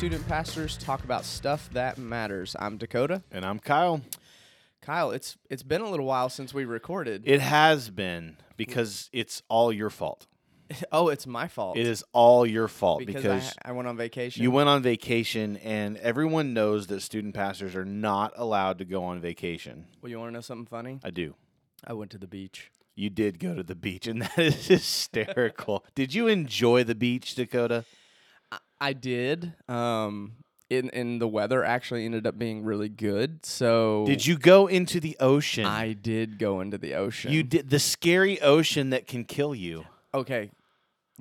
spot where two student pastors talk about stuff that matters. I'm Dakota. And I'm Kyle. Kyle, it's it's been a little while since we recorded. It has been because it's all your fault. oh, it's my fault. It is all your fault because, because, I, I went on vacation. you went on vacation and everyone knows that student pastors are not allowed to go on vacation. Well, you want to know something funny? I do. I went to the beach. You did go to the beach and that is hysterical. did you enjoy the beach, Dakota? I, did. Um, and the weather actually ended up being really good. So Did you go into the ocean? I did go into the ocean. you did the scary ocean that can kill you. okay?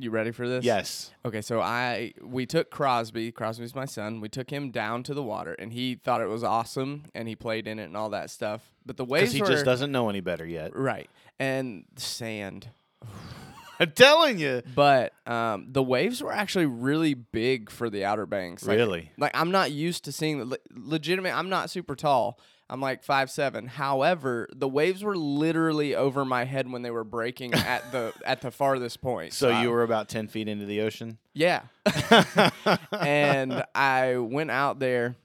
You ready for this? Yes. Okay, so I we took Crosby. Crosby's my son. We took him down to the water, and he thought it was awesome, and he played in it and all that stuff. But the waves he were just doesn't know any better yet. right, and sand. I'm telling you. But um, the waves were actually really big for the Outer Banks. Like, Really? Like I'm not used to seeing le- legitimate. I'm not super tall. I'm like five seven. However, the waves were literally over my head when they were breaking at the at the farthest point. So I- you were about 10 feet into the ocean? Yeah. and I went out there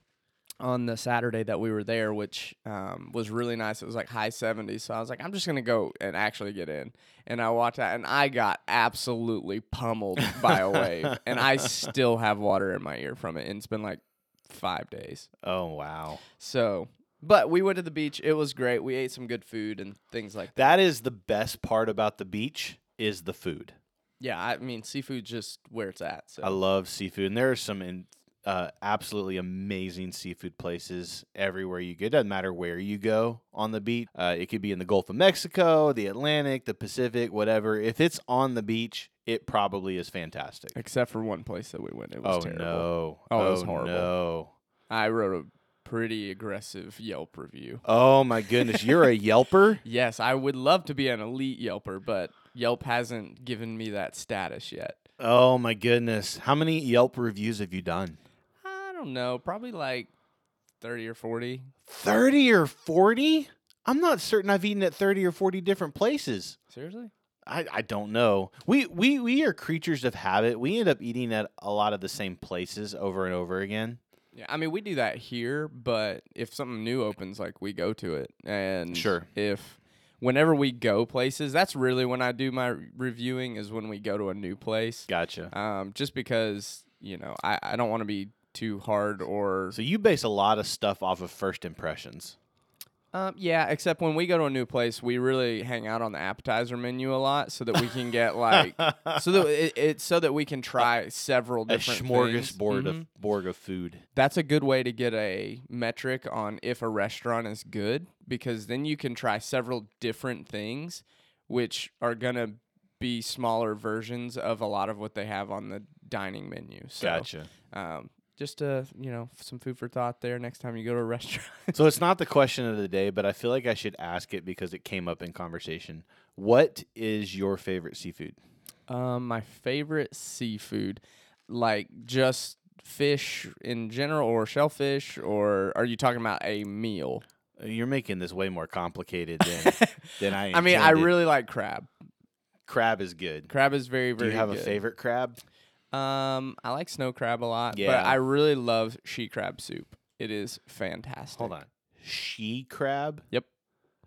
on the Saturday that we were there, which um, was really nice. It was like high 70s. So I was like, I'm just going to go and actually get in. And I walked out and I got absolutely pummeled by a wave. And I still have water in my ear from it. And it's been like five days. Oh, wow. So, but we went to the beach. It was great. We ate some good food and things like that. That is the best part about the beach is the food. Yeah. I mean, seafood just where it's at. So. I love seafood, and there are some in, uh, absolutely amazing seafood places everywhere you go. It doesn't matter where you go on the beach. Uh, it could be in the Gulf of Mexico, the Atlantic, the Pacific, whatever. If it's on the beach, it probably is fantastic. Except for one place that we went. It was Oh terrible. no! Oh, it was horrible. No! I wrote a pretty aggressive Yelp review. Oh my goodness! You're a Yelper. Yes, I would love to be an elite Yelper, but Yelp hasn't given me that status yet. Oh my goodness! How many Yelp reviews have you done? Don't know, probably like 30 or 40. 30 or 40? I'm not certain I've eaten at 30 or 40 different places. Seriously? I, I don't know. We, we we are creatures of habit. We end up eating at a lot of the same places over and over again. Yeah, I mean, we do that here, but if something new opens, like we go to it. And Sure. if whenever we go places, that's really when I do my reviewing, is when we go to a new place. Gotcha. Um, just because, you know, I, I don't want to be too hard or So you base a lot of stuff off of first impressions. Um, yeah, except when we go to a new place, we really hang out on the appetizer menu a lot, so that we can get like, so that it, it's so that we can try several A different smorgasbord things. of Mhm. board of food. That's a good way to get a metric on if a restaurant is good, because then you can try several different things, which are gonna be smaller versions of a lot of what they have on the dining menu. So, Gotcha. um, just uh, you know, some food for thought there. Next time you go to a restaurant. so it's not the question of the day, but I feel like I should ask it because it came up in conversation. What is your favorite seafood? Um, my favorite seafood, like just fish in general, or shellfish, or are you talking about a meal? Uh, You're making this way more complicated than than I. I mean, I really like crab. crab is good. Crab is very, very. Do you have good. a favorite crab? Um, I like snow crab a lot, but I really love she crab soup. It is fantastic. Hold on, she crab, Yep.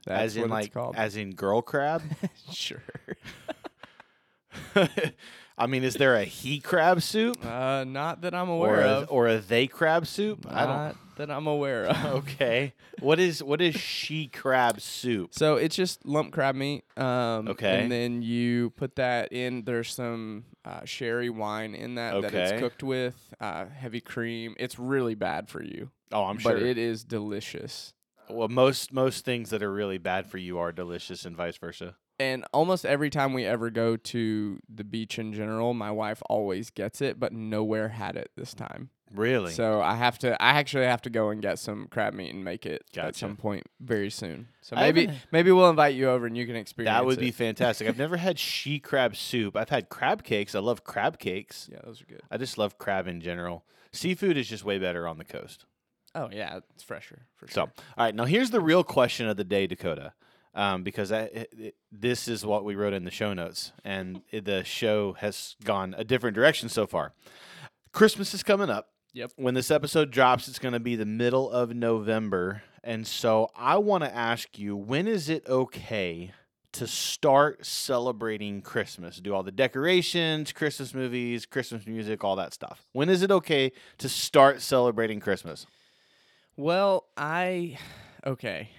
That's as in what like it's called. as in girl crab. sure. I mean, is there a he crab soup Uh, not that I'm or aware a, of. or a they crab soup? I don't. That I'm aware of. Okay, what is what is she crab soup? So it's just lump crab meat. Um, Okay. And then you put that in. There's some uh, sherry wine in that that it's cooked with. Uh, heavy cream. It's really bad for you, Oh, I'm sure. but it is delicious. well, most most things that are really bad for you are delicious, and vice versa. And almost every time we ever go to the beach in general, my wife always gets it, but nowhere had it this time. Really? So I have to. I actually have to go and get some crab meat and make it at some point very soon. So maybe maybe we'll invite you over and you can experience. that would be fantastic. I've never had she crab soup. I've had crab cakes. I love crab cakes. Yeah, those are good. I just love crab in general. Seafood is just way better on the coast. Oh yeah, it's fresher for sure. So, all right, now here's the real question of the day, Dakota, um, because it- this is what we wrote in the show notes, and the show has gone a different direction so far. Christmas is coming up. Yep. When this episode drops, it's going to be the middle of November. And so I want to ask you when is it okay to start celebrating Christmas? Do all the decorations, Christmas movies, Christmas music, all that stuff. When is it okay to start celebrating Christmas? Well, I okay.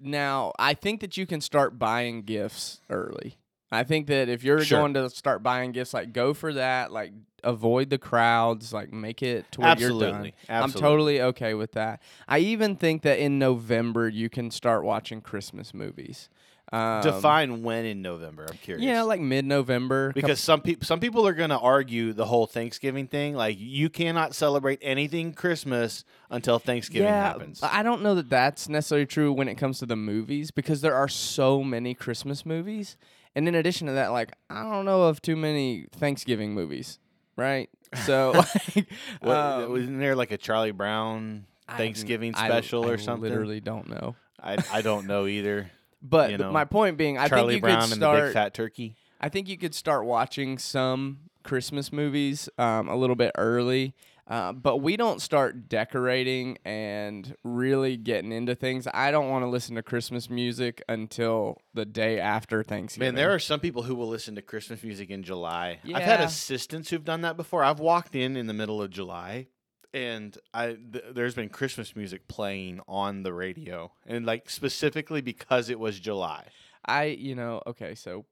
Now, I think that you can start buying gifts early. I think that if you're Sure. going to start buying gifts, like go for that. Like avoid the crowds. Like make it to where you're done. Absolutely. I'm totally okay with that. I even think that in November you can start watching Christmas movies. Um, Define when in November. I'm curious. Yeah, like mid-November. because some people some people are going to argue the whole Thanksgiving thing like you cannot celebrate anything Christmas until Thanksgiving yeah, happens. I don't know that that's necessarily true when it comes to the movies because there are so many Christmas movies, and in addition to that, like I don't know of too many Thanksgiving movies, right? So, like, What- um, wasn't there like a Charlie Brown Thanksgiving I- special I or something? Literally don't know. I, I don't know either. But You know, my point being, I Charlie think you Brown could and the Big start. Fat Turkey. I think you could start watching some Christmas movies um, a little bit early. Uh, but we don't start decorating and really getting into things. I don't want to listen to Christmas music until the day after Thanksgiving. Man, there are some people who will listen to Christmas music in July. I've had assistants who've done that before. I've walked in in the middle of July, and I th- there's been Christmas music playing on the radio, and like specifically because it was July. I, you know, okay, so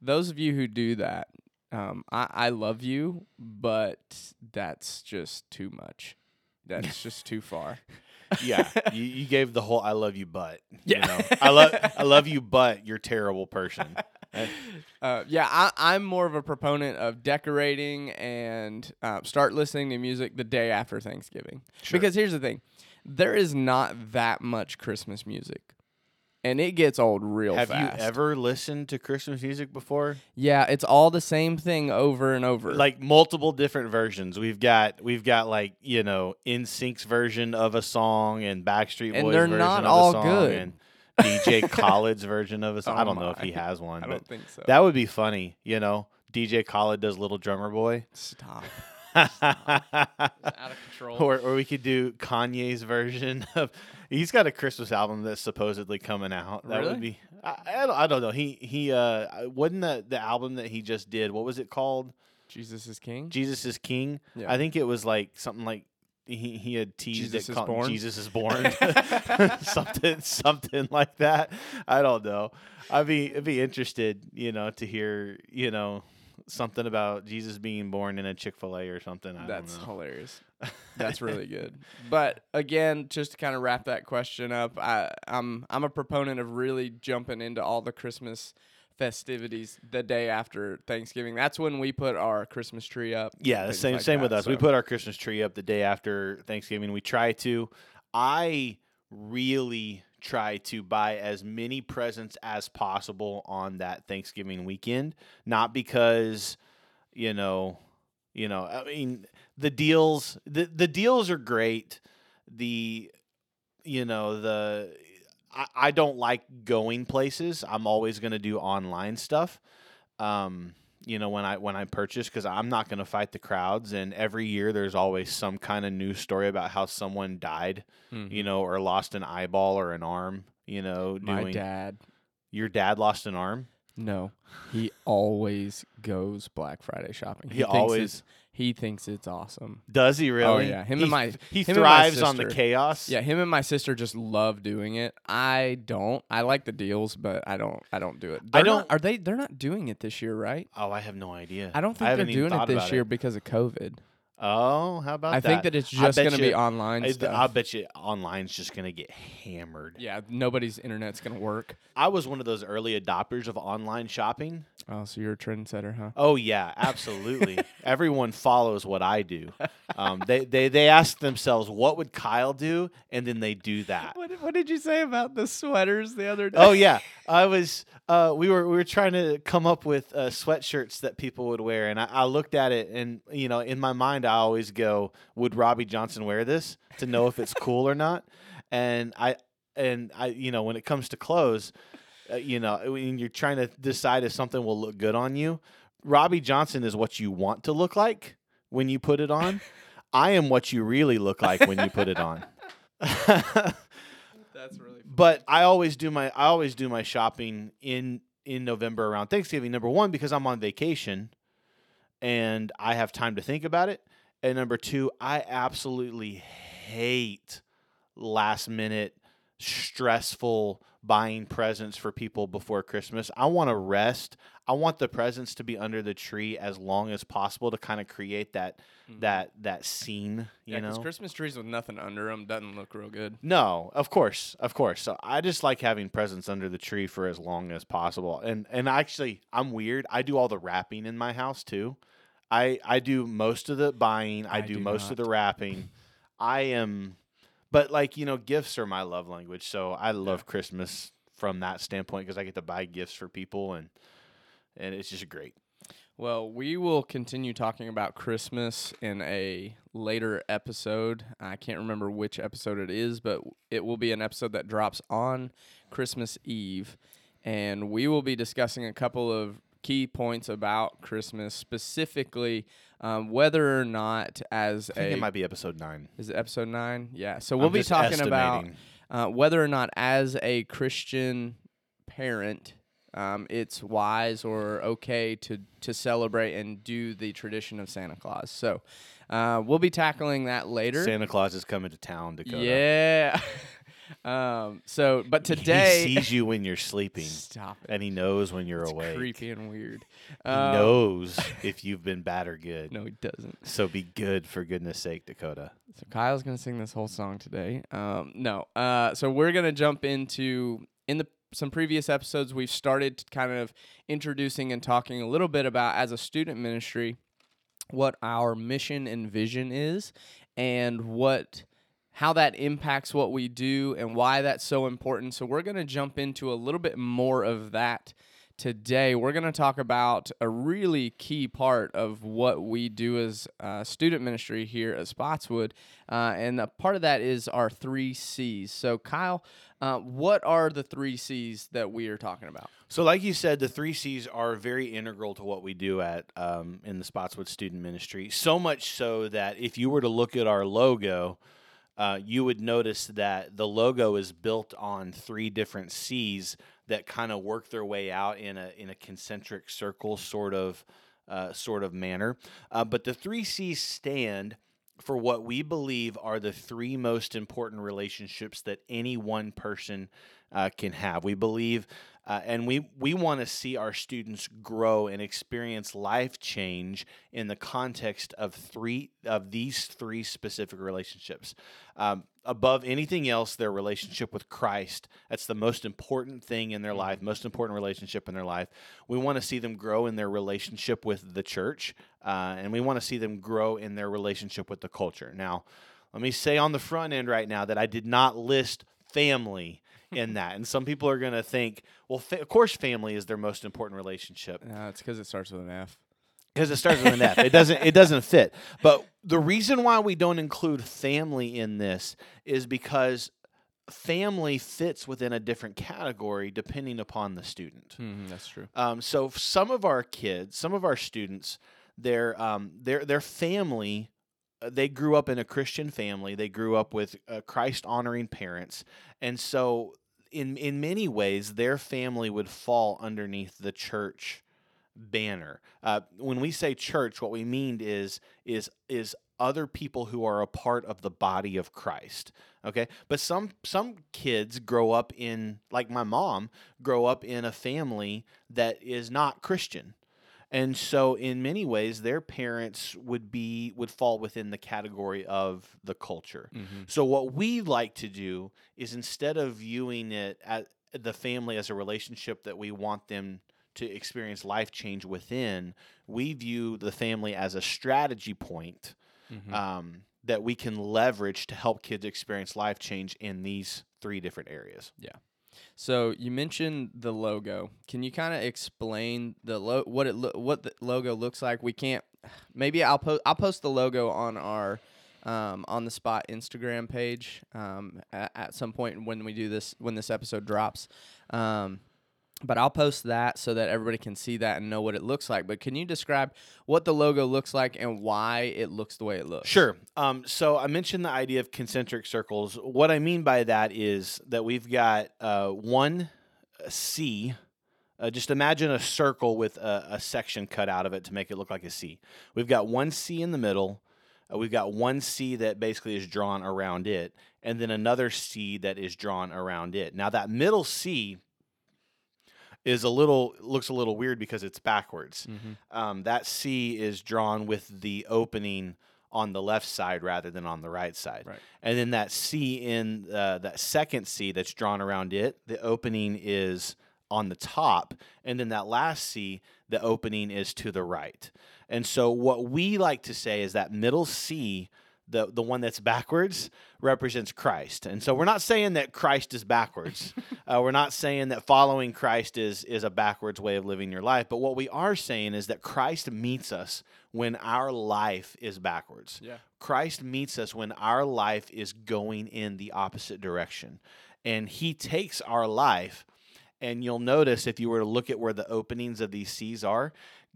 those of you who do that, um, I, I love you, but that's just too much. That's just too far. Yeah, you, you gave the whole "I love you," but Yeah. you know, I love I love you, but you're a terrible person. Uh, Uh, yeah, I, I'm more of a proponent of decorating and uh, start listening to music the day after Thanksgiving. Sure. Because here's the thing there is not that much Christmas music. And it gets old real fast. Have fast. you ever listened to Christmas music before? Yeah, it's all the same thing over and over. Like multiple different versions. We've got we've got like you know NSYNC's version of a song and Backstreet And Boys they're version not of all a song good. and DJ Khaled's version of a song. Oh I Oh don't know if he has one, I but don't think so. that would be funny. You know, DJ Khaled does Little Drummer Boy. Stop. Or, Out of control. or we could do Kanye's version of. He's got a Christmas album that's supposedly coming out. That Really? would be. I, I, don't, I don't know. He he uh wasn't the the album that he just did. What was it called? Jesus is King? Jesus is King. Yeah. I think it was like something like he he had teased Jesus it is born? Jesus is born. something something like that. I don't know. I'd be I'd be interested, you know, to hear, you know, something about Jesus being born in a Chick-fil-A or something. I That's don't know. hilarious. That's really good. But again, just to kind of wrap that question up, I, I'm I'm a proponent of really jumping into all the Christmas festivities the day after Thanksgiving. That's when we put our Christmas tree up. Yeah, the same like same with that, us. We put our Christmas tree up the day after Thanksgiving. We try to. I really try to buy as many presents as possible on that Thanksgiving weekend. Not because, you know, you know, I mean the deals the the deals are great. The you know, the I, I don't like going places. I'm always gonna do online stuff. Um you know when i when i purchase because i'm not going to fight the crowds and every year there's always some kind of news story about how someone died Mhm. you know or lost an eyeball or an arm you know My dad, your dad lost an arm no, he always goes Black Friday shopping. He thinks always- he thinks it's awesome. does he oh, really Oh yeah, him he, and my- he him and my thrives on the chaos Yeah, him and my sister just love doing it. I don't. I like the deals, but I don't. I don't do it. I They're not- don't- Are they? They're not doing it this year, right? oh i have no idea I don't think haven't they're doing it this year because of COVID. oh how about I that think that it's just going to be online I, stuff. I bet you online's just going to get hammered yeah, nobody's internet's going to work. i was one of those early adopters of online shopping Oh, so you're a trendsetter, huh? Oh yeah, absolutely. Everyone follows what I do. Um, they they they ask themselves, "What would Kyle do?" and then they do that. What, what did you say about the sweaters the other day? Oh yeah, I was. Uh, we were we were trying to come up with uh, sweatshirts that people would wear, and I, I looked at it, and you know, in my mind, I always go, "Would Robbie Johnson wear this?" to know if it's cool or not. And I and I, you know, when it comes to clothes, uh, you know, when you're trying to decide if something will look good on you, Robbie Johnson is what you want to look like, when you put it on. I am what you really look like when you put it on. That's really. but I always do my I always do my shopping in in November around Thanksgiving. Number one, because I'm on vacation and I have time to think about it. And number two, I absolutely hate last minute stressful buying presents for people before Christmas. I want to rest. I want the presents to be under the tree as long as possible to kind of create that that that scene, you Mm-hmm. Know. Christmas trees with nothing under them doesn't look real good. No, of course, of course. So I just like having presents under the tree for as long as possible. And and actually, I'm weird. I do all the wrapping in my house too. I I do most of the buying. I, I do, do most of the wrapping. I am, but like you know, gifts are my love language. So I love Christmas from that standpoint because I get to buy gifts for people and and it's just great. Well, we will continue talking about Christmas in a later episode. I can't remember which episode it is, but it will be an episode that drops on Christmas Eve. And we will be discussing a couple of key points about Christmas, specifically um, whether or not, as I think a. it might be episode nine. is it episode nine? Yeah. So we'll I'm be talking about uh, whether or not, as a Christian parent, um, it's wise or okay to to celebrate and do the tradition of Santa Claus. So uh, we'll be tackling that later. Santa Claus is coming to town, Dakota. yeah. um. So, but today, he sees you when you're sleeping. stop it. and he knows when you're It's awake. creepy and weird. He Um, knows if you've been bad or good. No, he doesn't. So be good for goodness sake, Dakota. So Kyle's gonna sing this whole song today. Um, no. Uh, so we're gonna jump into in the some previous episodes we've started kind of introducing and talking a little bit about as a student ministry what our mission and vision is and what how that impacts what we do and why that's so important. So we're going to jump into a little bit more of that today. We're going to talk about a really key part of what we do as uh, student ministry here at Spotswood, uh, and a part of that is our three C's. So Kyle, uh, what are the three C's that we are talking about? So, like you said, the three C's are very integral to what we do at um, in the Spotswood Student Ministry. So much so that if you were to look at our logo, uh, you would notice that the logo is built on three different C's that kind of work their way out in a in a concentric circle sort of uh, sort of manner. Uh, but the three C's stand for what we believe are the three most important relationships that any one person uh, can have. We believe, uh, and we we want to see our students grow and experience life change in the context of three of these three specific relationships. Um, above anything else, their relationship with Christ. That's the most important thing in their life, most important relationship in their life. We want to see them grow in their relationship with the church, uh, and we want to see them grow in their relationship with the culture. Now, let me say on the front end right now that I did not list family in that. And some people are going to think, well, fa- of course, family is their most important relationship Uh, it's because it starts with an F. because it starts with an F. It doesn't. It doesn't fit. But the reason why we don't include family in this is because family fits within a different category depending upon the student. Mhm, that's true. Um, so some of our kids, some of our students, their um, their their family, uh, they grew up in a Christian family. They grew up with uh, Christ honoring parents, and so in in many ways, their family would fall underneath the church banner. Uh, when we say church, what we mean is is is other people who are a part of the body of Christ. Okay, but some some kids grow up in like my mom grow up in a family that is not Christian. And so in many ways their parents would be would fall within the category of the culture. Mhm. So what we like to do is instead of viewing it at the family as a relationship that we want them to experience life change within, we view the family as a strategy point Mhm. um, that we can leverage to help kids experience life change in these three different areas. So you mentioned the logo. Can you kind of explain the lo- what it lo- what the logo looks like? We can't. Maybe I'll post I'll post the logo on our um, on the spot Instagram page um, at, at some point when we do this when this episode drops. Um, but I'll post that so that everybody can see that and know what it looks like. But can you describe what the logo looks like and why it looks the way it looks? Sure. Um, so I mentioned the idea of concentric circles. What I mean by that is that we've got uh, one C. Uh, just imagine a circle with a, a, section cut out of it to make it look like a C. We've got one C in the middle. Uh, we've got one C that basically is drawn around it, and then another C that is drawn around it. Now that middle C is a little looks a little weird because it's backwards. Mm-hmm. Um, that C is drawn with the opening on the left side rather than on the right side. Right. And then that C in uh, that second C that's drawn around it, the opening is on the top, and then that last C, the opening is to the right. And so what we like to say is that middle C the the one that's backwards represents Christ. And so we're not saying that Christ is backwards. uh, we're not saying that following Christ is is a backwards way of living your life. But what we are saying is that Christ meets us when our life is backwards. Yeah. Christ meets us when our life is going in the opposite direction. And he takes our life and you'll notice if you were to look at where the openings of these C's are,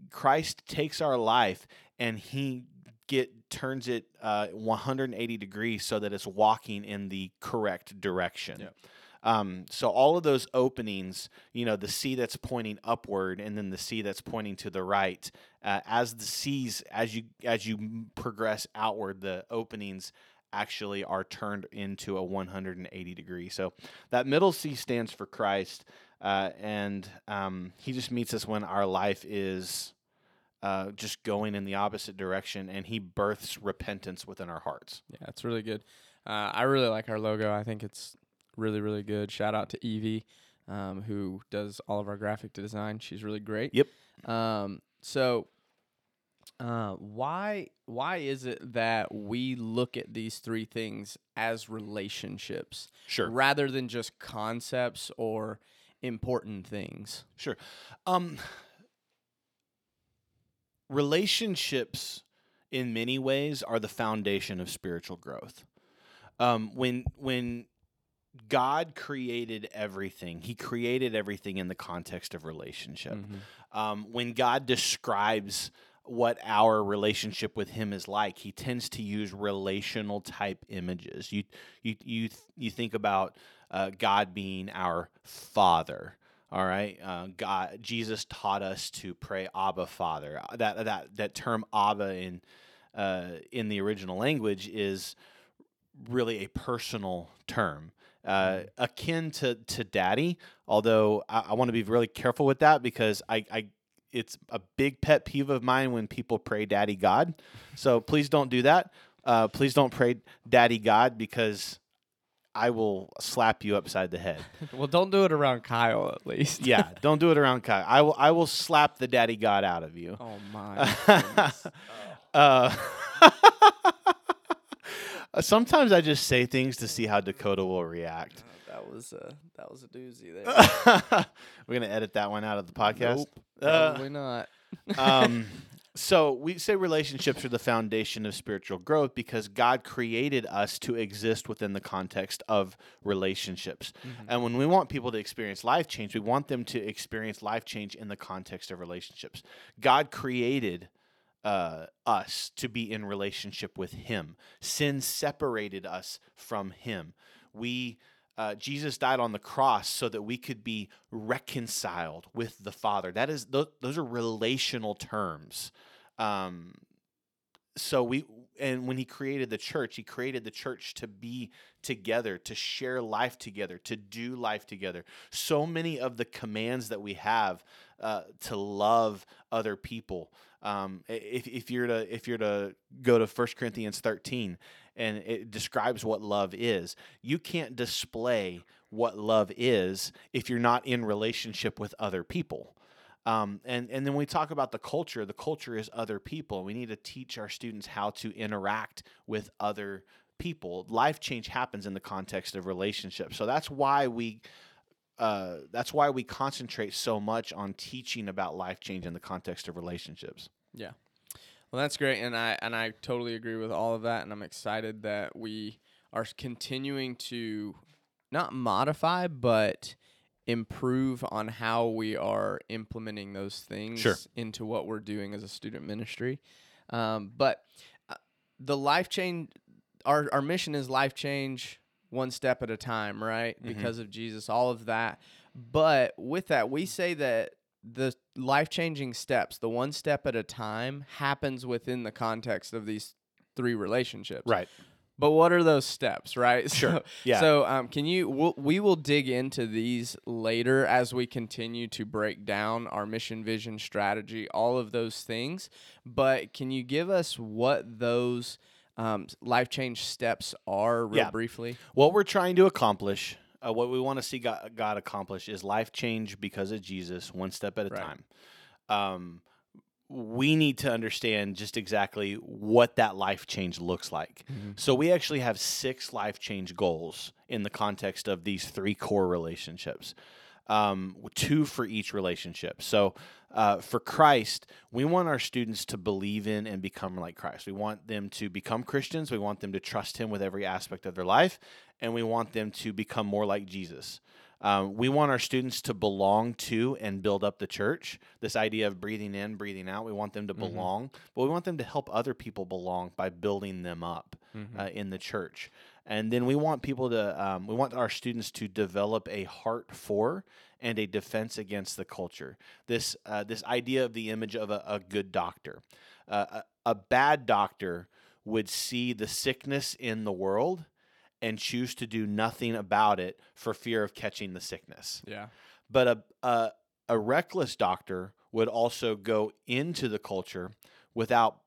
Christ takes our life and he get turns it uh, 180 degrees so that it's walking in the correct direction. Yep. Um, so all of those openings, you know, the C that's pointing upward, and then the C that's pointing to the right. Uh, as the C's, as you as you progress outward, the openings actually are turned into a 180 degree. So that middle C stands for Christ, uh, and um, He just meets us when our life is uh, just going in the opposite direction, and He births repentance within our hearts. Yeah, it's really good. Uh, I really like our logo. I think it's really, really good. Shout out to Evie, um, who does all of our graphic design. She's really great. Yep. Um, so, uh, why why is it that we look at these three things as relationships, Sure. rather than just concepts or important things? Sure. Um, relationships, in many ways, are the foundation of spiritual growth. Um, when when God created everything, He created everything in the context of relationship. Mm-hmm. Um, when God describes what our relationship with him is like he tends to use relational type images you you you you think about uh, god being our father all right uh, god jesus taught us to pray abba father. Uh, that that that term abba in uh, in the original language is really a personal term uh, akin to, to daddy although i, I want to be really careful with that because I, I it's a big pet peeve of mine when people pray daddy god. So please don't do that. Uh, please don't pray daddy god because i will slap you upside the head well, don't do it around Kyle at least. yeah don't do it around Kyle. i will i will slap the daddy god out of you Oh my. goodness. uh, sometimes i just say things to see how dakota will react Oh, that was a that was a doozy there. we're gonna edit that one out of the podcast Nope, Uh, Probably not. um, so we say relationships are the foundation of spiritual growth because God created us to exist within the context of relationships. Mm-hmm. And when we want people to experience life change, we want them to experience life change in the context of relationships. God created uh, us to be in relationship with Him. Sin separated us from Him. We uh, Jesus died on the cross so that we could be reconciled with the Father. That is, those, those are relational terms. Um, so we, and when He created the church, He created the church to be together, to share life together, to do life together. So many of the commands that we have uh, to love other people. Um, if, if you're to if you're to go to 1 Corinthians 13 and it describes what love is, you can't display what love is if you're not in relationship with other people. Um, and and then we talk about the culture. The culture is other people. We need to teach our students how to interact with other people. Life change happens in the context of relationships. So that's why we uh, that's why we concentrate so much on teaching about life change in the context of relationships. Yeah. Well, that's great, and I and I totally agree with all of that, and I'm excited that we are continuing to not modify, but improve on how we are implementing those things Sure. into what we're doing as a student ministry. Um, but uh, the life change, our our mission is life change one step at a time, right? Mhm. Because of Jesus, all of that. But with that, we say that the life changing steps, the one step at a time, happens within the context of these three relationships. Right. But what are those steps, right? Sure. So, Yeah. So, um, can you? We'll, we will dig into these later as we continue to break down our mission, vision, strategy, all of those things. But can you give us what those um, life change steps are, real Yeah. briefly? What we're trying to accomplish, uh, what we want to see God, God accomplish, is life change because of Jesus, one step at a Right. time. Um, we need to understand just exactly what that life change looks like. So we actually have six life change goals in the context of these three core relationships. Um, two for each relationship. So uh, for Christ, we want our students to believe in and become like Christ. We want them to become Christians. We want them to trust Him with every aspect of their life, and we want them to become more like Jesus. Um, we want our students to belong to and build up the church. This idea of breathing in, breathing out. We want them to Mhm. belong, but we want them to help other people belong by building them up Mhm. uh, in the church. And then we want people to, um, we want our students to develop a heart for and a defense against the culture. This, uh, this idea of the image of a, a good doctor. Uh, a, a bad doctor would see the sickness in the world and choose to do nothing about it for fear of catching the sickness. yeah. But a, a a reckless doctor would also go into the culture without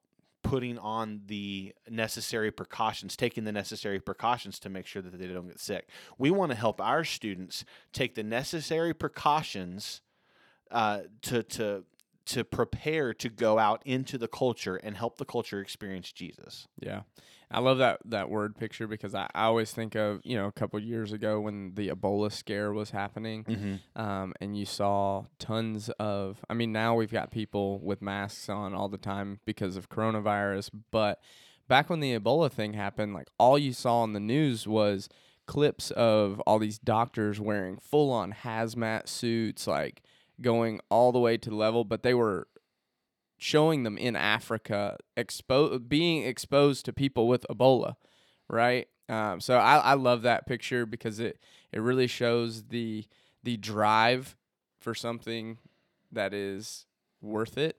putting on the necessary precautions, taking the necessary precautions to make sure that they don't get sick. We want to help our students take the necessary precautions uh, to to to prepare to go out into the culture and help the culture experience Jesus. Yeah. I love that that word picture because I, I always think of, you know, a couple years ago when the Ebola scare was happening. Mm-hmm. um, and you saw tons of i mean now we've got people with masks on all the time because of coronavirus but back when the ebola thing happened like all you saw on the news was clips of all these doctors wearing full on hazmat suits like going all the way to the level but they were showing them in africa expo- being exposed to people with ebola right um, so I, I love that picture because it it really shows the the drive for something that is worth it,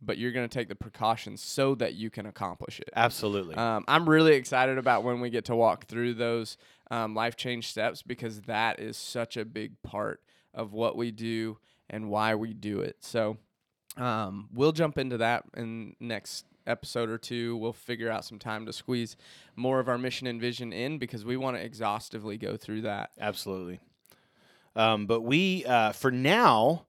but you're going to take the precautions so that you can accomplish it. Absolutely. Um, I'm really excited about when we get to walk through those um, life change steps because that is such a big part of what we do and why we do it. So um, we'll jump into that in next episode or two. We'll figure out some time to squeeze more of our mission and vision in because we want to exhaustively go through that. Absolutely. Um, but we, uh, for now,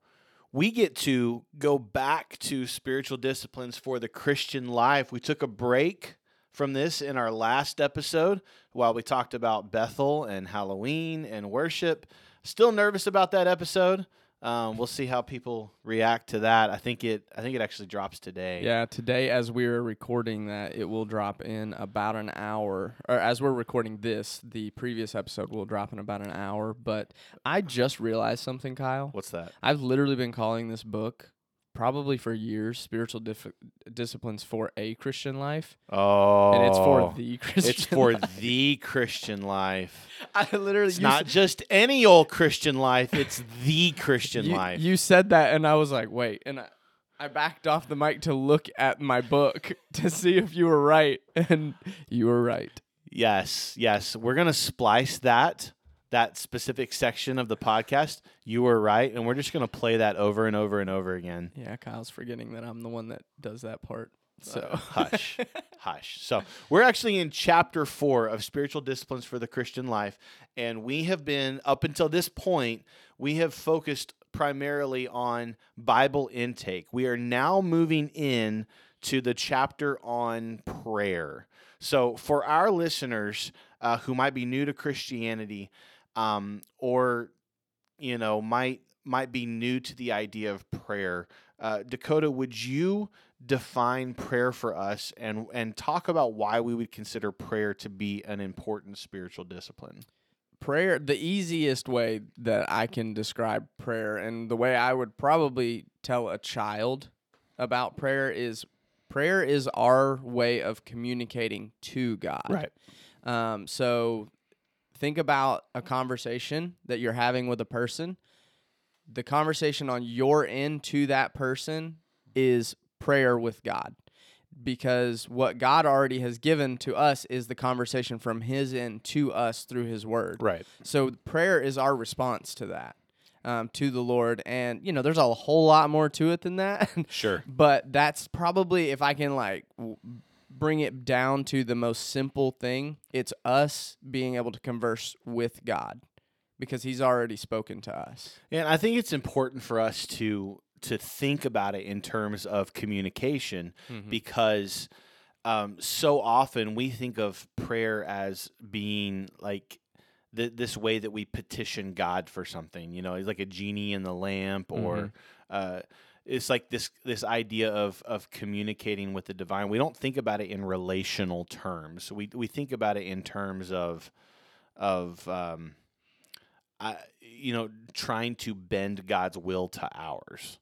we get to go back to spiritual disciplines for the Christian life. We took a break from this in our last episode while we talked about Bethel and Halloween and worship. Still nervous about that episode. Um, we'll see how people react to that. I think it. I think it actually drops today. Yeah, today as we are recording that, it will drop in about an hour. Or as we're recording this, the previous episode will drop in about an hour. But I just realized something, Kyle. What's that? I've literally been calling this book probably for years "Spiritual Dif- Disciplines for a Christian Life," Oh, and it's for oh. the Christian. it's for life. the Christian life. I literally It's not s- just any old Christian life. It's the Christian you, life. You said that, and I was like, "Wait," and I, I backed off the mic to look at my book to see if you were right, and you were right. yes, yes. We're gonna splice that that specific section of the podcast. You were right, and we're just gonna play that over and over and over again. Yeah, Kyle's forgetting that I'm the one that does that part. So Uh, hush, hush. So we're actually in chapter four of spiritual disciplines for the Christian life, and we have been up until this point. We have focused primarily on Bible intake. We are now moving in to the chapter on prayer. So for our listeners uh, who might be new to Christianity, um, or you know might might be new to the idea of prayer, uh, Dakota, would you? define prayer for us and and talk about why we would consider prayer to be an important spiritual discipline. prayer the easiest way that I can describe prayer and the way I would probably tell a child about prayer is prayer is our way of communicating to God. Right. Um, so think about a conversation that you're having with a person. The conversation on your end to that person is prayer with God. Because what God already has given to us is the conversation from His end to us through His Word. Right. So prayer is our response to that, um, to the Lord. And, you know, there's a whole lot more to it than that. Sure. but that's probably, if I can like w- bring it down to the most simple thing, it's us being able to converse with God because He's already spoken to us. And I think it's important for us to to think about it in terms of communication because um, so often we think of prayer as being like th- this way that we petition God for something. You know, it's like a genie in the lamp, or uh, it's like this this idea of of communicating with the divine. We don't think about it in relational terms. We we think about it in terms of of um, I, you know, trying to bend God's will to ours.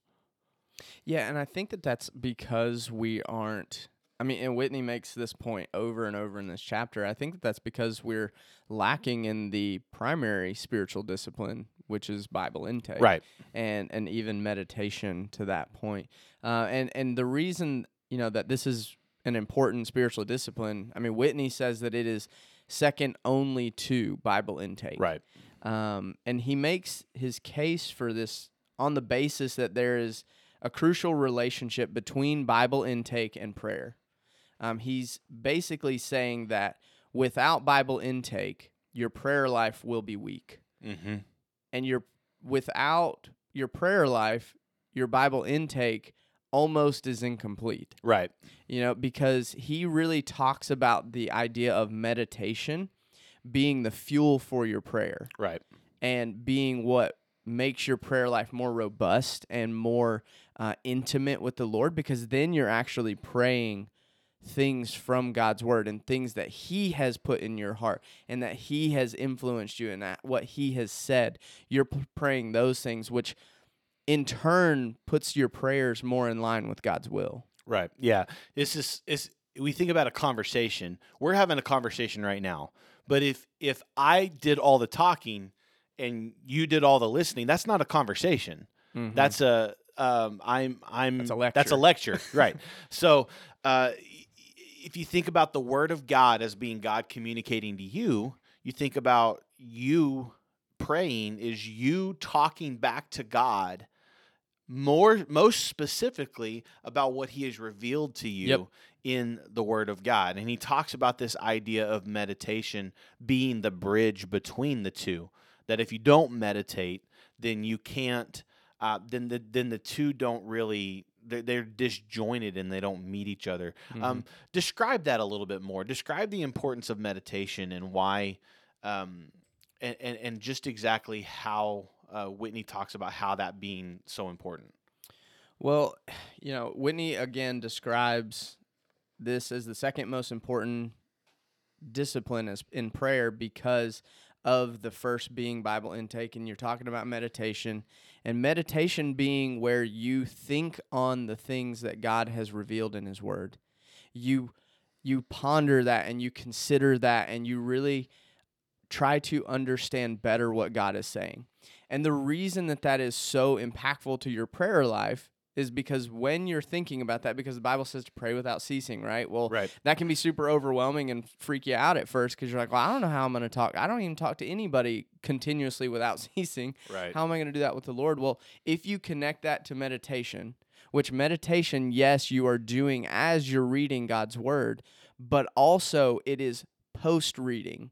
Yeah, and I think that that's because we aren't. I mean, and Whitney makes this point over and over in this chapter. I think that that's because we're lacking in the primary spiritual discipline, which is Bible intake, Right. and and even meditation to that point. Uh, and and the reason you know that this is an important spiritual discipline. I mean, Whitney says that it is second only to Bible intake, Right. um, and he makes his case for this on the basis that there is a crucial relationship between Bible intake and prayer. Um, he's basically saying that without Bible intake, your prayer life will be weak, Mm-hmm. and your without your prayer life, your Bible intake almost is incomplete Right. you know, because he really talks about the idea of meditation being the fuel for your prayer Right. and being what makes your prayer life more robust and more uh, intimate with the Lord, because then you're actually praying things from God's word and things that he has put in your heart and that he has influenced you and that what he has said you're p- praying those things which in turn puts your prayers more in line with God's will Right. Yeah. It's just it's we think about a conversation. We're having a conversation right now. But if if I did all the talking and you did all the listening, that's not a conversation. Mhm. That's a um I'm I'm That's a That's a lecture. lecture. right. So uh if you think about the word of God as being God communicating to you, you think about you praying is you talking back to God more most specifically about what he has revealed to you Yep. in the word of God. And he talks about this idea of meditation being the bridge between the two. That if you don't meditate, then you can't uh, then the then the two don't really they're, they're disjointed and they don't meet each other. Um, describe that a little bit more. Describe the importance of meditation and why, um, and, and and just exactly how uh, Whitney talks about how that being so important. Well, you know, Whitney again describes this as the second most important discipline is in prayer because of the first being Bible intake and you're talking about meditation and meditation being where you think on the things that God has revealed in his word. You you ponder that and you consider that and you really try to understand better what God is saying. And the reason that that is so impactful to your prayer life is because when you're thinking about that, because the Bible says to pray without ceasing, right? Well, Right. that can be super overwhelming and freak you out at first because you're like, well, I don't know how I'm going to talk. I don't even talk to anybody continuously without ceasing. Right. How am I going to do that with the Lord? Well, if you connect that to meditation, which meditation, yes, you are doing as you're reading God's word, but also it is post reading.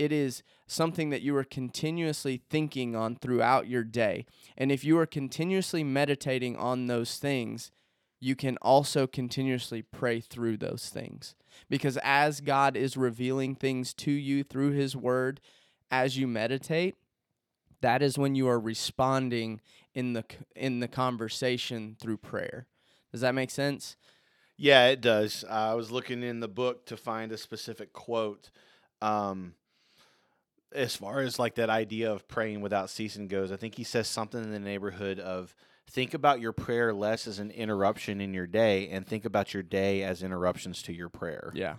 It is something that you are continuously thinking on throughout your day. And if you are continuously meditating on those things, you can also continuously pray through those things. Because as God is revealing things to you through His Word, as you meditate, that is when you are responding in the in the conversation through prayer. Does that make sense? Yeah, it does. Uh, I was looking in the book to find a specific quote. Um, as far as like that idea of praying without ceasing goes, I think he says something in the neighborhood of think about your prayer less as an interruption in your day and think about your day as interruptions to your prayer. Yeah.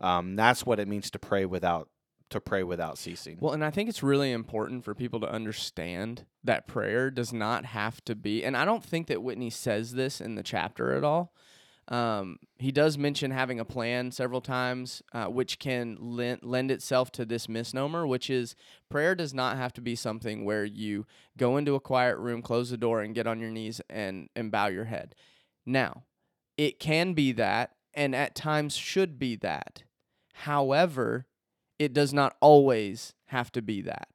Um, that's what it means to pray without to pray without ceasing. Well, and I think it's really important for people to understand that prayer does not have to be, and I don't think that Whitney says this in the chapter at all. Um, he does mention having a plan several times, uh, which can lend, lend itself to this misnomer, which is prayer does not have to be something where you go into a quiet room, close the door, and get on your knees and, and bow your head. Now, it can be that, and at times should be that. However, it does not always have to be that.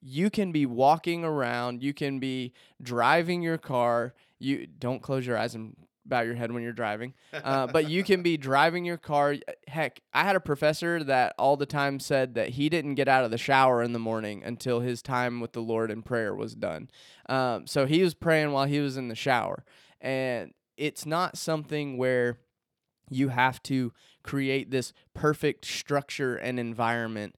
You can be walking around, you can be driving your car. You don't close your eyes and bow your head when you're driving, uh, but you can be driving your car. Heck, I had a professor that all the time said that he didn't get out of the shower in the morning until his time with the Lord in prayer was done. Um, so he was praying while he was in the shower, and it's not something where you have to create this perfect structure and environment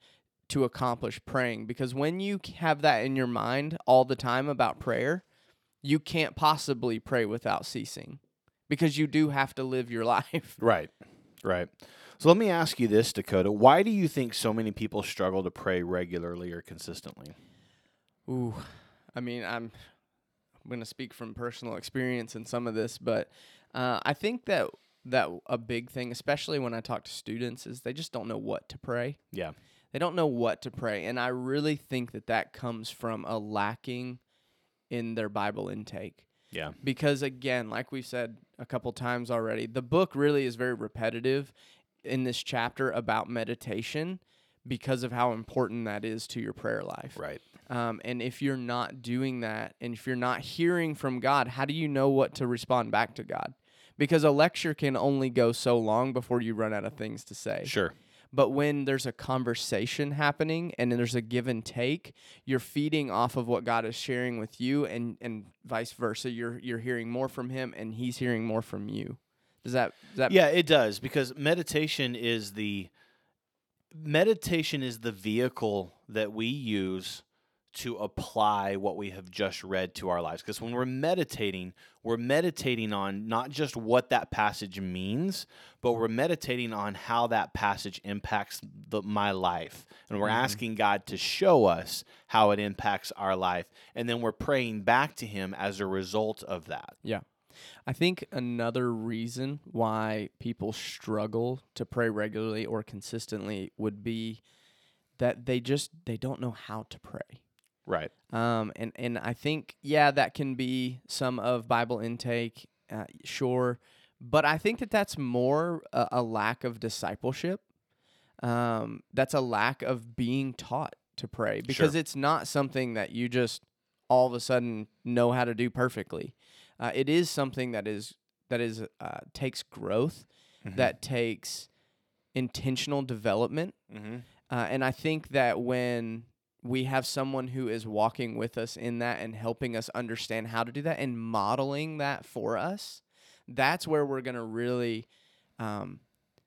to accomplish praying because when you have that in your mind all the time about prayer, you can't possibly pray without ceasing because you do have to live your life. Right. Right. So let me ask you this, Dakota. Why do you think so many people struggle to pray regularly or consistently? Ooh, I mean, I'm I'm going to speak from personal experience in some of this, but uh, I think that that a big thing, especially when I talk to students, is they just don't know what to pray. Yeah. They don't know what to pray, and I really think that that comes from a lacking in their Bible intake. Yeah. Because again, like we've said a couple times already, the book really is very repetitive in this chapter about meditation because of how important that is to your prayer life. Right. Um, and if you're not doing that, and if you're not hearing from God, how do you know what to respond back to God? Because a lecture can only go so long before you run out of things to say. Sure. But when there's a conversation happening and there's a give and take, you're feeding off of what God is sharing with you and, and vice versa. You're you're hearing more from him and he's hearing more from you. Does that does that Yeah, it does because meditation is the meditation is the vehicle that we use to apply what we have just read to our lives because when we're meditating we're meditating on not just what that passage means but we're meditating on how that passage impacts the, my life and we're Mhm. asking god to show us how it impacts our life and then we're praying back to him as a result of that Yeah. I think another reason why people struggle to pray regularly or consistently would be that they just they don't know how to pray. Right Um, and and I think yeah, that can be some of Bible intake, uh, sure, but I think that that's more a, a lack of discipleship. Um, that's a lack of being taught to pray because it's not something that you just all of a sudden know how to do perfectly. Uh, it is something that is that is uh, takes growth, Mhm. that takes intentional development mm-hmm. uh, and I think that when we have someone who is walking with us in that and helping us understand how to do that and modeling that for us, that's where we're going to really um,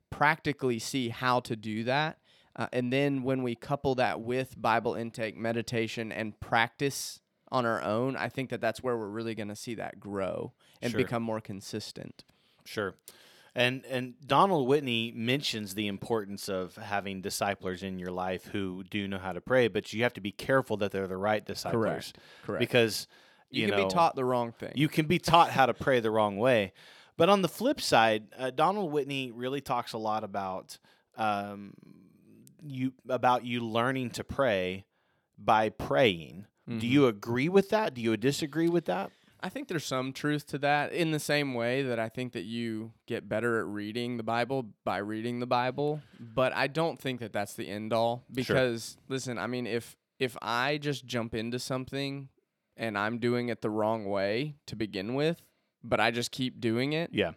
practically see how to do that. Uh, and then when we couple that with Bible intake, meditation, and practice on our own, I think that that's where we're really going to see that grow and Sure. become more consistent. Sure. And and Donald Whitney mentions the importance of having disciples in your life who do know how to pray, but you have to be careful that they're the right disciples. Correct. Correct. because you, you, can know, be taught the wrong thing. you can be taught how to pray the wrong way. But on the flip side, uh, Donald Whitney really talks a lot about um, you about you learning to pray by praying. Do Mhm. you agree with that? Do you disagree with that? I think there's some truth to that in the same way that I think that you get better at reading the Bible by reading the Bible, but I don't think that that's the end all because listen, I mean if if I just jump into something and I'm doing it the wrong way to begin with, but I just keep doing it, Yeah.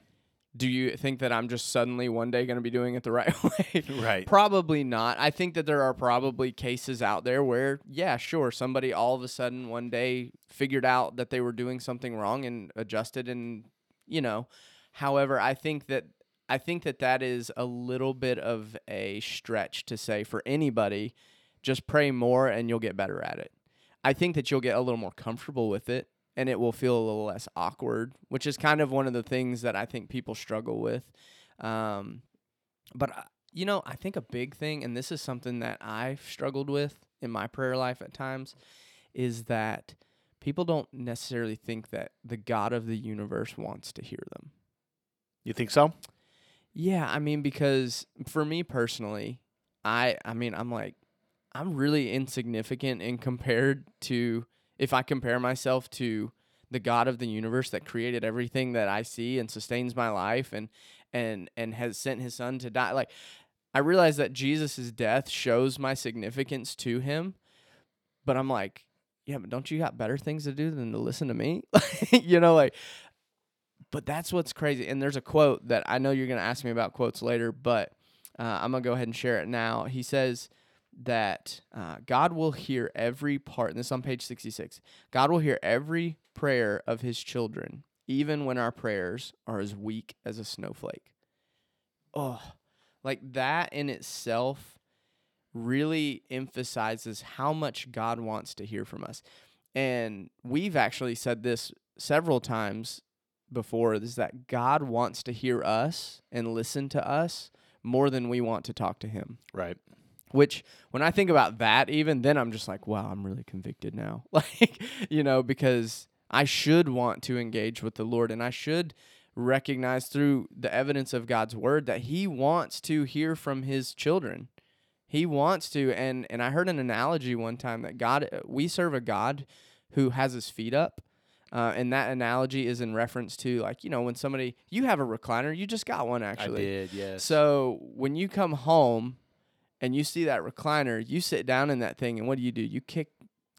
Do you think that I'm just suddenly one day going to be doing it the right way? Right. Probably not. I think that there are probably cases out there where, yeah, sure, somebody all of a sudden one day figured out that they were doing something wrong and adjusted and, you know. However, I think that I think that that is a little bit of a stretch to say for anybody Just pray more and you'll get better at it. I think that you'll get a little more comfortable with it and it will feel a little less awkward, which is kind of one of the things that I think people struggle with. Um, but, uh, you know, I think a big thing, and this is something that I've struggled with in my prayer life at times, is that people don't necessarily think that the God of the universe wants to hear them. You think so? Yeah, I mean because for me personally, I I mean I'm like I'm really insignificant in compared to if I compare myself to the God of the universe that created everything that I see and sustains my life and and and has sent his son to die like I realize that Jesus' death shows my significance to him, but I'm like, yeah, but don't you got better things to do than to listen to me? you know, like but that's what's crazy. And there's a quote that I know you're going to ask me about quotes later, but uh, I'm going to go ahead and share it now. He says that uh, God will hear every part, and this is on page 66. God will hear every prayer of his children, even when our prayers are as weak as a snowflake. Oh, like that in itself really emphasizes how much God wants to hear from us. And we've actually said this several times before is that God wants to hear us and listen to us more than we want to talk to him. Right. Which when I think about that even then I'm just like, wow, I'm really convicted now. Like, you know, because I should want to engage with the Lord and I should recognize through the evidence of God's word that he wants to hear from his children. He wants to and and I heard an analogy one time that God we serve a God who has his feet up uh, and that analogy is in reference to like you know when somebody you have a recliner, you just got one actually. I did, yes. So when you come home and you see that recliner, you sit down in that thing, and what do you do? You kick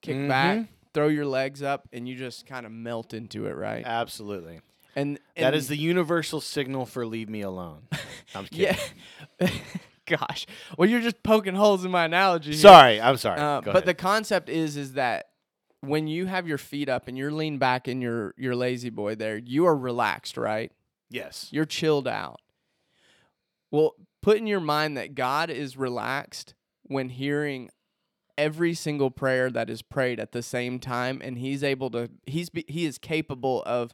kick Mhm. back, throw your legs up, and you just kind of melt into it, right? Absolutely. And, That and is the universal signal for leave me alone. I'm kidding. yeah. Gosh, well, you're just poking holes in my analogy. here. Sorry, I'm sorry. Uh, but the concept is is that when you have your feet up and you're leaned back in your your lazy boy there, you are relaxed, right? yes. You're chilled out. Well, put in your mind that God is relaxed when hearing every single prayer that is prayed at the same time and he's able to he's he is capable of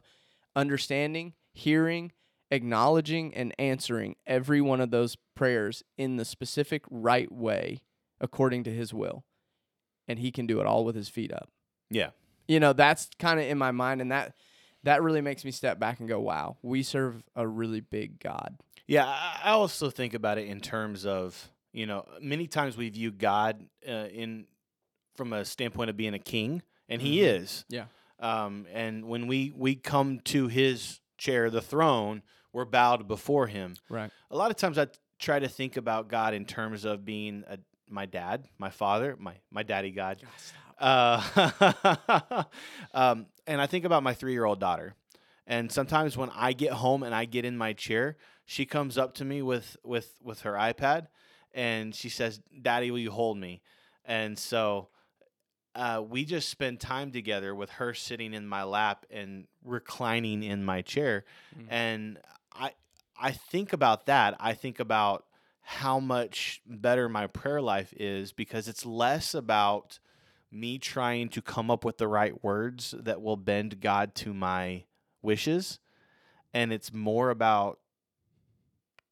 understanding, hearing, acknowledging and answering every one of those prayers in the specific right way according to his will. And he can do it all with his feet up Yeah. you know that's kind of in my mind and that that really makes me step back and go wow we serve a really big god Yeah, I also think about it in terms of you know many times we view God uh, in from a standpoint of being a king, and He Mhm. is. Yeah. Um, and when we we come to His chair, the throne, we're bowed before Him. right A lot of times I try to think about God in terms of being a, my dad, my father, my my daddy God. Uh, um, and I think about my three year old daughter. And sometimes when I get home and I get in my chair, she comes up to me with, with, with her iPad and she says, Daddy, will you hold me? And so uh, we just spend time together with her sitting in my lap and reclining in my chair. Mhm. And I, I think about that. I think about how much better my prayer life is because it's less about me trying to come up with the right words that will bend God to my wishes and it's more about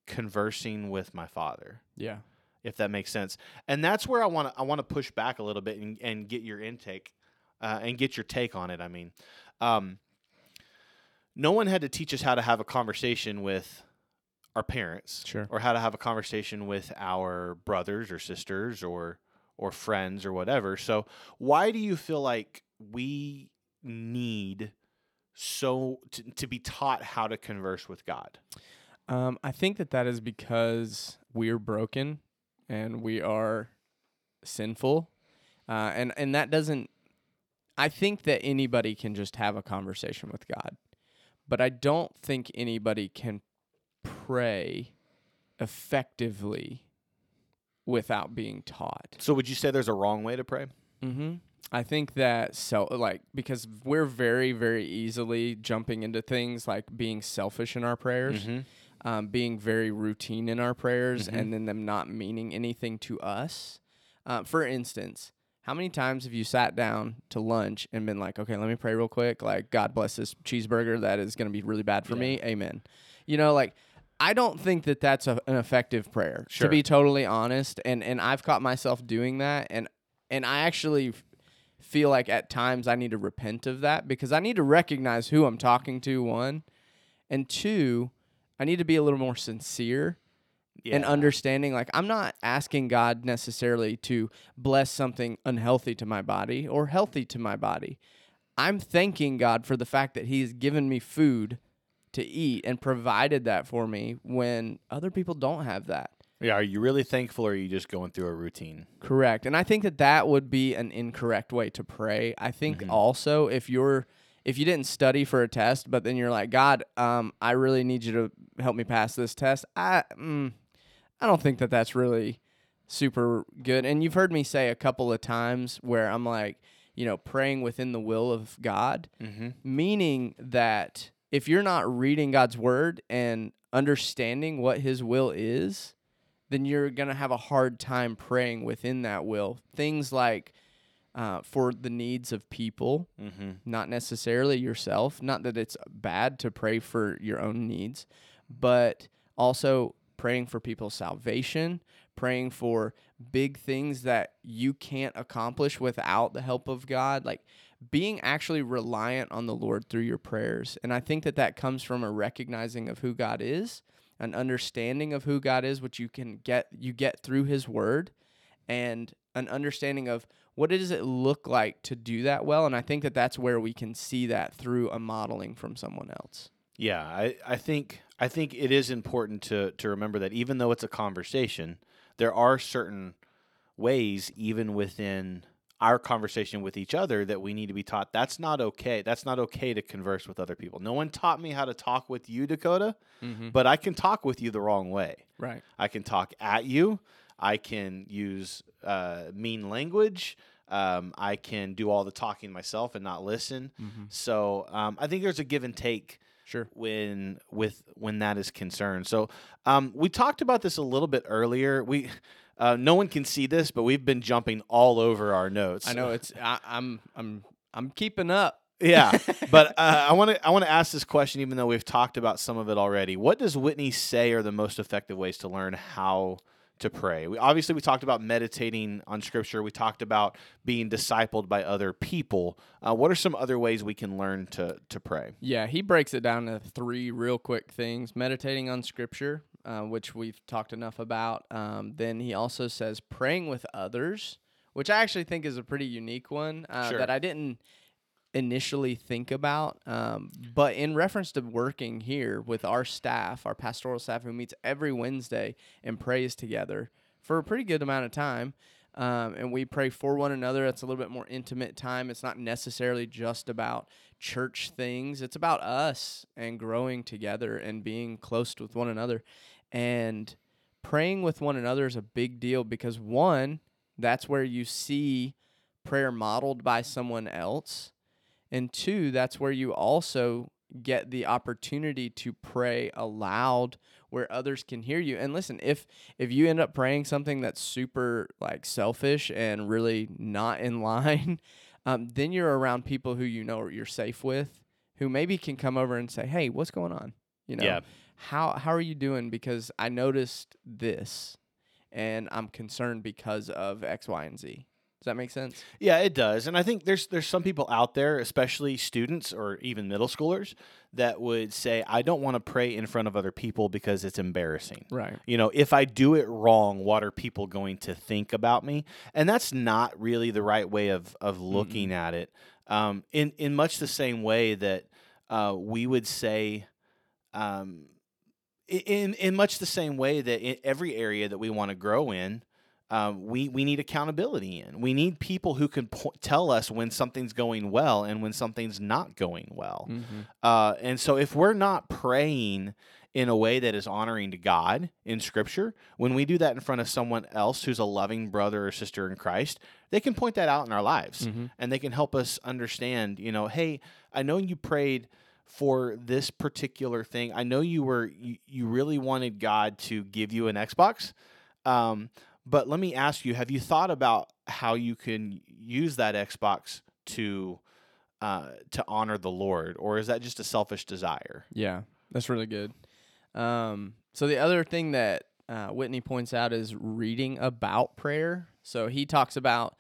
conversing with my father yeah. if that makes sense. And that's where i want to i want to push back a little bit and, and get your intake uh, and get your take on it i mean. Um, no one had to teach us how to have a conversation with our parents sure. or how to have a conversation with our brothers or sisters or or friends or whatever. So why do you feel like we need so to, to be taught how to converse with God? um, i think that that is because we're broken and we are sinful uh, and and that doesn't i think that anybody can just have a conversation with god but i don't think anybody can pray effectively without being taught So would you say there's a wrong way to pray? Mm-hmm. I think that so like because we're very very easily jumping into things like being selfish in our prayers, um, being very routine in our prayers, Mhm. and then them not meaning anything to us. Uh, for instance, how many times have you sat down to lunch and been like, okay, let me pray real quick. Like, God bless this cheeseburger that is going to be really bad for me. Amen. You know, like, I don't think that that's a, an effective prayer, Sure. to be totally honest. And and I've caught myself doing that, and and I actually feel like at times I need to repent of that because I need to recognize who I'm talking to. One, and two, I need to be a little more sincere and understanding like I'm not asking God necessarily to bless something unhealthy to my body or healthy to my body. I'm thanking God for the fact that He's given me food to eat and provided that for me when other people don't have that. Yeah, are you really thankful, or are you just going through a routine? Correct. And I think that that would be an incorrect way to pray. I think Mhm. also if you're if you didn't study for a test, but then you're like, God, um, I really need you to help me pass this test. I, mm, I don't think that that's really super good. And you've heard me say a couple of times where I'm like, you know, praying within the will of God, Mm-hmm. meaning that if you're not reading God's word and understanding what His will is, then you're gonna have a hard time praying within that will. Things like uh, for the needs of people, Mm-hmm. not necessarily yourself. Not that it's bad to pray for your own needs, but also praying for people's salvation, praying for big things that you can't accomplish without the help of God, like being actually reliant on the Lord through your prayers. And I think that that comes from a recognizing of who God is, an understanding of who God is, which you can get you get through his word and an understanding of what does it look like to do that well and i think that that's where we can see that through a modeling from someone else. Yeah, I, I think I think it is important to to remember that even though it's a conversation, there are certain ways even within our conversation with each other that we need to be taught that's not okay. That's not okay to converse with other people. No one taught me how to talk with you, Dakota, mm-hmm. but I can talk with you the wrong way. right I can talk at you. I can use uh, mean language. Um, I can do all the talking myself and not listen. mm-hmm. So um, I think there's a give and take sure when with when that is concerned. So um, we talked about this a little bit earlier. We uh, no one can see this, but we've been jumping all over our notes. i know it's I, i'm i'm i'm keeping up yeah, but uh, I want to I want to ask this question, even though we've talked about some of it already. What does Whitney say are the most effective ways to learn how to pray? We obviously we talked about meditating on Scripture. We talked about being discipled by other people. Uh, what are some other ways we can learn to to pray? yeah he breaks it down to three real quick things meditating on scripture uh, which we've talked enough about um, then he also says praying with others which i actually think is a pretty unique one uh, Sure. that i didn't initially think about. Um, but in reference to working here with our staff, our pastoral staff who meets every Wednesday and prays together for a pretty good amount of time. Um, and we pray for one another. It's a little bit more intimate time. It's not necessarily just about church things. It's about us and growing together and being close with one another. And praying with one another is a big deal because one, that's where you see prayer modeled by someone else. And two, that's where you also get the opportunity to pray aloud where others can hear you. And listen, if if you end up praying something that's super like selfish and really not in line, um, then you're around people who you know you're safe with, who maybe can come over and say, "Hey, what's going on?" You know, Yeah. How how are you doing? Because I noticed this, and I'm concerned because of X, Y, and Z. Does that make sense? Yeah, it does. And I think there's there's some people out there, especially students or even middle schoolers, that would say, I don't want to pray in front of other people because it's embarrassing. Right. You know, if I do it wrong, what are people going to think about me? And that's not really the right way of of looking at it. Um, in in much the same way that uh, we would say, um, in in much the same way that in every area that we want to grow in, um, we we need accountability in. We need people who can po- tell us when something's going well and when something's not going well. Mm-hmm. Uh, and so if we're not praying in a way that is honoring to God in Scripture, when we do that in front of someone else who's a loving brother or sister in Christ, they can point that out in our lives Mhm. and they can help us understand, you know, hey, I know you prayed for this particular thing. I know you were you, you really wanted God to give you an Xbox. Um, But let me ask you: Have you thought about how you can use that Xbox to uh, to honor the Lord, or is that just a selfish desire? Yeah, that's really good. Um, so the other thing that uh, Whitney points out is reading about prayer. So he talks about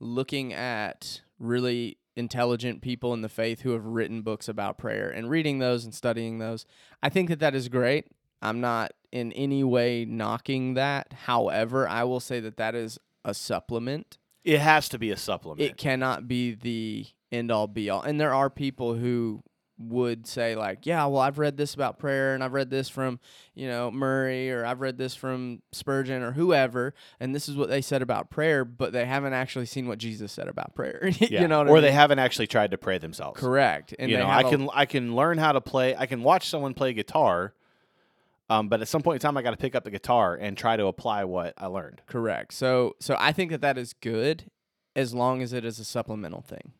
looking at really intelligent people in the faith who have written books about prayer and reading those and studying those. I think that that is great. I'm not in any way knocking that. However, I will say that that is a supplement. It has to be a supplement. It cannot be the end all be all. And there are people who would say like, yeah, well, I've read this about prayer and I've read this from, you know, Murray or I've read this from Spurgeon or whoever, and this is what they said about prayer, but they haven't actually seen what Jesus said about prayer. Yeah. you know, what I or mean? they haven't actually tried to pray themselves. correct. And you know, I can I can learn how to play. I can watch someone play guitar, um, but at some point in time, I got to pick up the guitar and try to apply what I learned. correct. So, so I think that that is good, as long as it is a supplemental thing.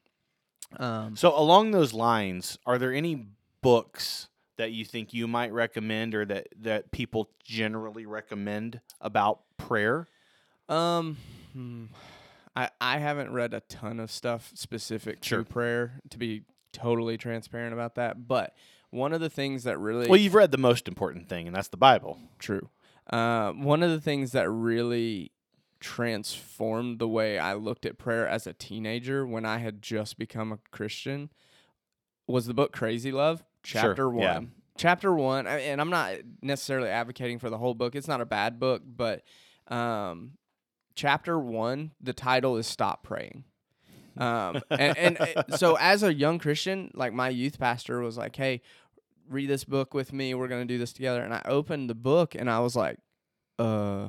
Um, So along those lines, are there any books that you think you might recommend, or that that people generally recommend about prayer? Um, hmm, I I haven't read a ton of stuff specific Sure. to prayer to be totally transparent about that. But one of the things that really Well, you've read the most important thing, and that's the Bible. true. Uh, one of the things that really transformed the way I looked at prayer as a teenager when I had just become a Christian was the book Crazy Love, Sure, chapter one. yeah. Chapter one, and I'm not necessarily advocating for the whole book. It's not a bad book, but um, chapter one, the title is "Stop Praying." Um, and, and uh, so, as a young Christian, like my youth pastor was like, "Hey, read this book with me. We're gonna do this together." And I opened the book, and I was like, "Uh,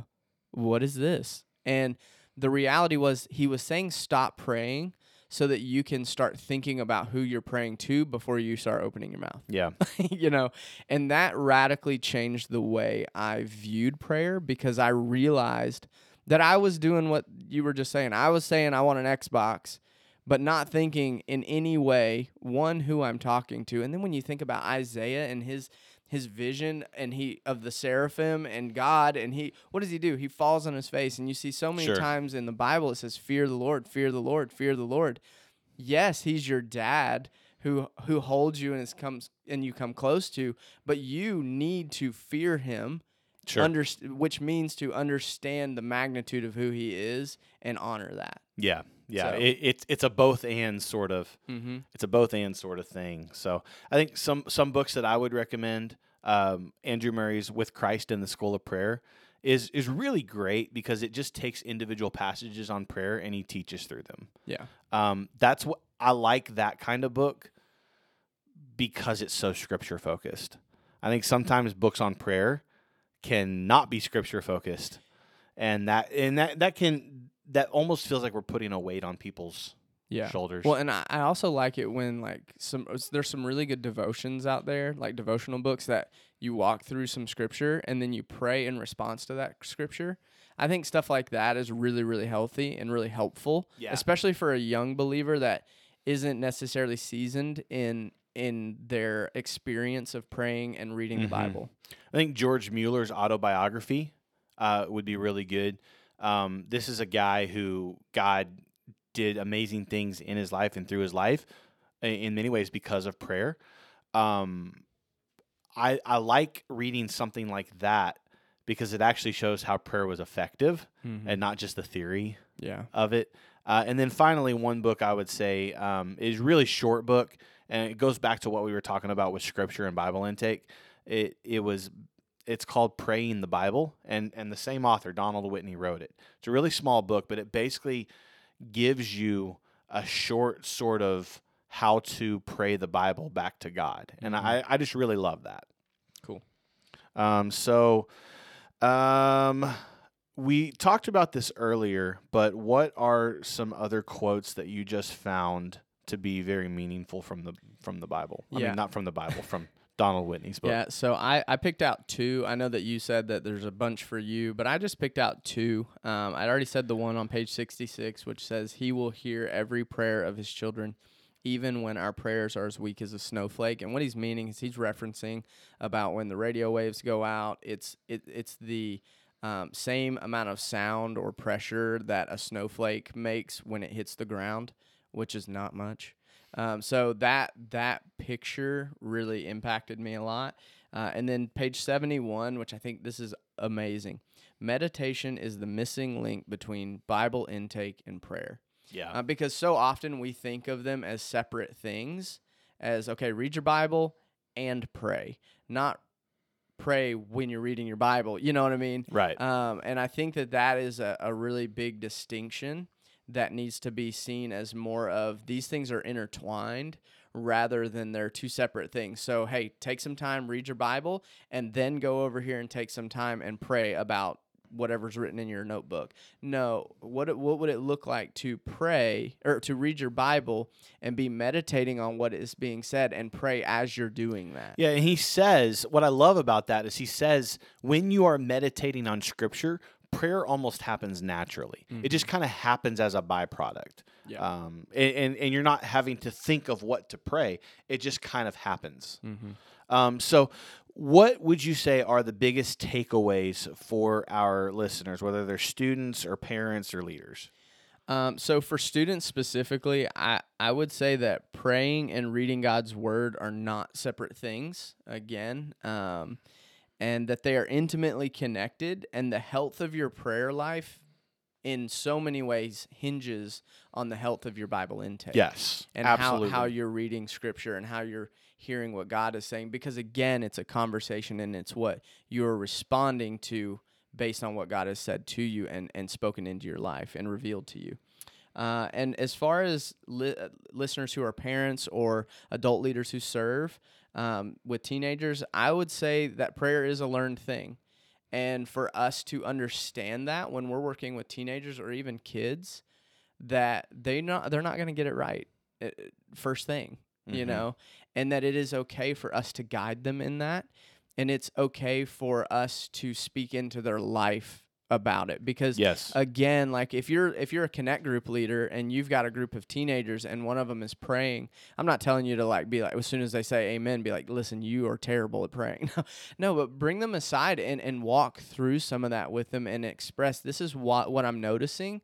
what is this?" And the reality was, he was saying, "Stop praying." So that you can start thinking about who you're praying to before you start opening your mouth Yeah, you know, and that radically changed the way I viewed prayer because I realized that I was doing what you were just saying. I was saying I want an Xbox, but not thinking in any way one who I'm talking to. And then when you think about Isaiah and his his vision and he of the seraphim and God and he what does he do? He falls on his face and you see so many Sure. times in the Bible it says fear the Lord, fear the Lord, fear the Lord. Yes, he's your dad who who holds you and is comes and you come close to, but you need to fear him sure. underst- which means to understand the magnitude of who he is and honor that. yeah, yeah. So- It, it's it's a both and sort of Mm-hmm. it's a both and sort of thing. So I think some some books that I would recommend, um, Andrew Murray's "With Christ in the School of Prayer" is is really great because it just takes individual passages on prayer and he teaches through them. Yeah. Um, that's what I like that kind of book because it's so scripture focused. I think sometimes books on prayer can not be scripture focused, and that and that that can that almost feels like we're putting a weight on people's Yeah. shoulders. Well, and I, I also like it when like some there's some really good devotions out there, like devotional books that you walk through some scripture and then you pray in response to that scripture. I think stuff like that is really really healthy and really helpful, Yeah. especially for a young believer that isn't necessarily seasoned in in their experience of praying and reading Mhm. the Bible. I think George Mueller's autobiography uh, would be really good. Um, this is a guy who God did amazing things in his life and through his life, in many ways because of prayer. Um, I I like reading something like that because it actually shows how prayer was effective and not just the theory yeah. of it. Uh, and then finally, one book I would say um, is really short book, and it goes back to what we were talking about with scripture and Bible intake. It it was it's called Praying the Bible, and and the same author Donald Whitney wrote it. It's a really small book, but it basically gives you a short sort of how to pray the Bible back to God, and I I just really love that. Cool. Um, so, um, we talked about this earlier, but what are some other quotes that you just found to be very meaningful from the from the Bible? I Yeah. mean, not from the Bible, from Donald Whitney's book. Yeah, so I, I picked out two. I know that you said that there's a bunch for you, but I just picked out two. Um, I'd already said the one on page 66, which says, He will hear every prayer of His children, even when our prayers are as weak as a snowflake. And what he's meaning is he's referencing about when the radio waves go out. It's it, it's the um, same amount of sound or pressure that a snowflake makes when it hits the ground, which is not much. Um, so that that picture really impacted me a lot. Uh, and then page 71, which I think this is amazing. Meditation is the missing link between Bible intake and prayer. Yeah. Uh, because so often we think of them as separate things, as okay, read your Bible and pray, not pray when you're reading your Bible. You know what I mean? right. Um, and I think that that is a, a really big distinction that needs to be seen as more of these things are intertwined rather than they're two separate things. So, hey, take some time, read your Bible, and then go over here and take some time and pray about whatever's written in your notebook. No, what what would it look like to pray or to read your Bible and be meditating on what is being said and pray as you're doing that? Yeah, and he says what I love about that is he says when you are meditating on scripture, prayer almost happens naturally. It just kind of happens as a byproduct. Yeah. Um, and, and and you're not having to think of what to pray. It just kind of happens. Mm-hmm. Um, so, what would you say are the biggest takeaways for our listeners, whether they're students or parents or leaders? Um, so for students specifically, I, I would say that praying and reading God's word are not separate things again. Um, and that they are intimately connected and the health of your prayer life in so many ways hinges on the health of your Bible intake. Yes, And absolutely. how, how you're reading scripture and how you're hearing what God is saying. Because again, it's a conversation and it's what you're responding to based on what God has said to you and, and spoken into your life and revealed to you. Uh, and as far as li- uh, listeners who are parents or adult leaders who serve um, with teenagers, I would say that prayer is a learned thing. And for us to understand that when we're working with teenagers or even kids, that they not they're not going to get it right uh, first thing, you Mhm. know, and that it is okay for us to guide them in that, and it's okay for us to speak into their life about it because yes, again like if you're if you're a connect group leader and you've got a group of teenagers and one of them is praying i'm not telling you to like be like as soon as they say amen be like listen you are terrible at praying. No but bring them aside and and walk through some of that with them and express this is what what i'm noticing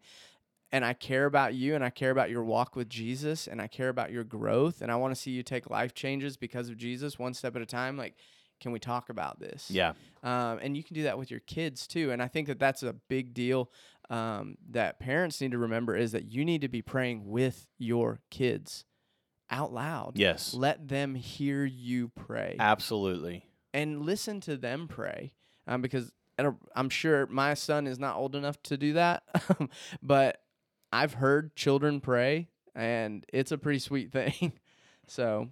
and I care about you and I care about your walk with Jesus and I care about your growth and I want to see you take life changes because of Jesus one step at a time. Like can we talk about this yeah, um, and you can do that with your kids too. And I think that that's a big deal um, that parents need to remember is that you need to be praying with your kids out loud. yes, Let them hear you pray absolutely. and listen to them pray um, because i I'm sure my son is not old enough to do that, but I've heard children pray and it's a pretty sweet thing. so,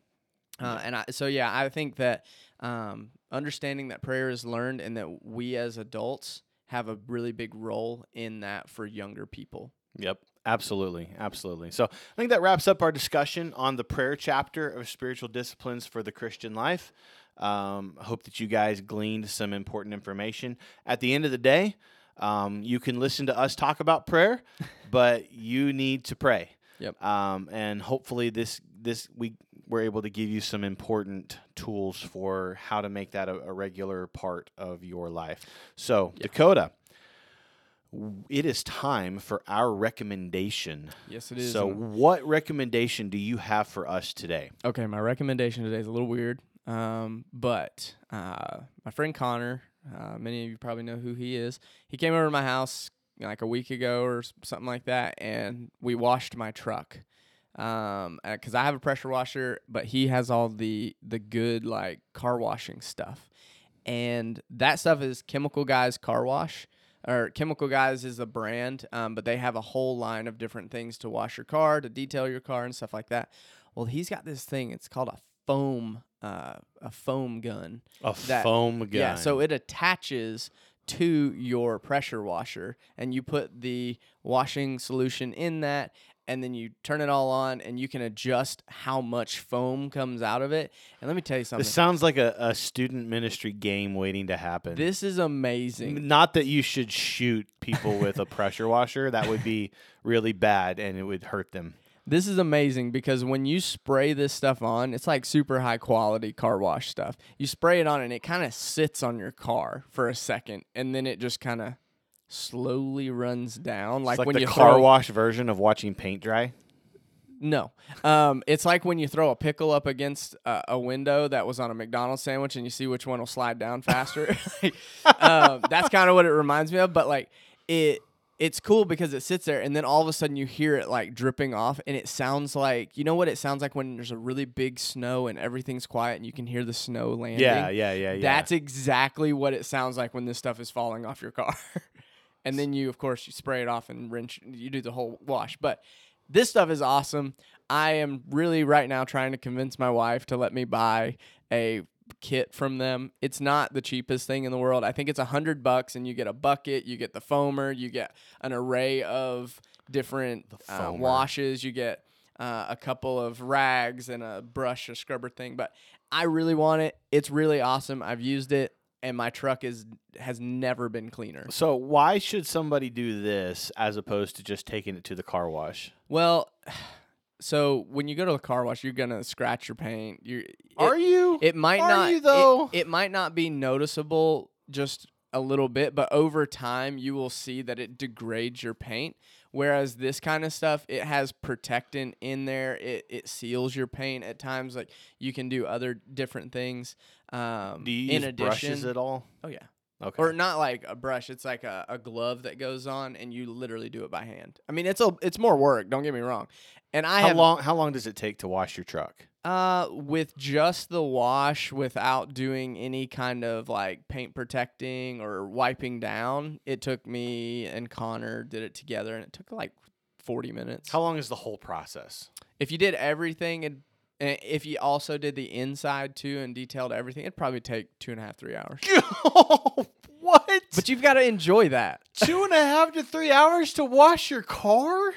uh, and I, so yeah, I think that um, understanding that prayer is learned and that we as adults have a really big role in that for younger people. Yep. Absolutely. Absolutely. So I think that wraps up our discussion on the prayer chapter of spiritual disciplines for the Christian life. Um, I hope that you guys gleaned some important information. At the end of the day, um, you can listen to us talk about prayer, but you need to pray. Yep. Um, and hopefully this this we we're able to give you some important tools for how to make that a, a regular part of your life. So Dakota, it is time for our recommendation. Yes, it is. So, what recommendation do you have for us today? Okay, my recommendation today is a little weird, um, but uh, my friend Connor, uh, many of you probably know who he is. He came over to my house like a week ago or something like that, and we washed my truck. Um, because I have a pressure washer, but he has all the the good like car washing stuff, and that stuff is Chemical Guys Car Wash. Or Chemical Guys is a brand, um, but they have a whole line of different things to wash your car, to detail your car, and stuff like that. Well, he's got this thing. It's called a foam, uh, a foam gun. A That- foam gun. Yeah, so it attaches to your pressure washer, and you put the washing solution in that, and then you turn it all on, and you can adjust how much foam comes out of it. And let me tell you something. this sounds like a, a student ministry game waiting to happen. This is amazing. Not that you should shoot people with a pressure washer. That would be really bad and it would hurt them. This is amazing because when you spray this stuff on, it's like super high quality car wash stuff. You spray it on and it kind of sits on your car for a second and then it just kind of slowly runs down like, like when the you car throw wash version of watching paint dry. No. Um, it's like when you throw a pickle up against a, a window that was on a McDonald's sandwich and you see which one will slide down faster. Um, that's kind of what it reminds me of. But like it, it's cool because it sits there and then all of a sudden you hear it like dripping off and it sounds like you know what it sounds like when there's a really big snow and everything's quiet and you can hear the snow landing. Yeah, yeah, yeah, yeah. That's exactly what it sounds like when this stuff is falling off your car. and then you, of course, you spray it off and rinse. You do the whole wash. But this stuff is awesome. I am really right now trying to convince my wife to let me buy a kit from them. It's not the cheapest thing in the world. I think it's a hundred bucks, and you get a bucket, you get the foamer, you get an array of different uh, washes, you get uh, a couple of rags and a brush, a scrubber thing. But I really want it. It's really awesome. I've used it, and my truck is has never been cleaner. So why should somebody do this as opposed to just taking it to the car wash? Well, so when you go to the car wash, you're gonna scratch your paint. You Are you? It might Are not. you, it- though? It, might not be noticeable just a little bit, but over time you will see that it degrades your paint. Whereas this kind of stuff, it has protectant in there. It it seals your paint at times. Like you can do other different things. Um, do you in use addition, brushes at all? oh yeah, Okay. or not like a brush. It's like a, a glove that goes on, and you literally do it by hand. I mean, it's a it's more work. Don't get me wrong. And I how have long? How long does it take to wash your truck? uh, with just the wash, without doing any kind of like paint protecting or wiping down, it took me and Connor did it together, and it took like forty minutes. How long is the whole process? if you did everything, and if you also did the inside too and detailed everything, it'd probably take two and a half, three hours. Oh, what? But you've got to enjoy that. two and a half to three hours to wash your car?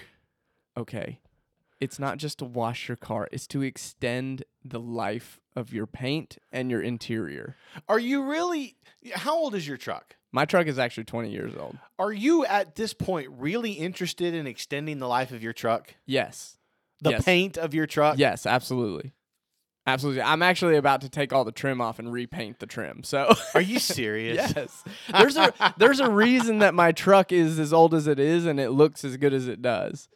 Okay, it's not just to wash your car; it's to extend the life of your paint and your interior. Are you really? How old is your truck? My truck is actually twenty years old. Are you at this point really interested in extending the life of your truck? Yes. The Yes. paint of your truck? Yes, absolutely. Absolutely. I'm actually about to take all the trim off and repaint the trim. So Are you serious? Yes. There's a there's a reason that my truck is as old as it is and it looks as good as it does.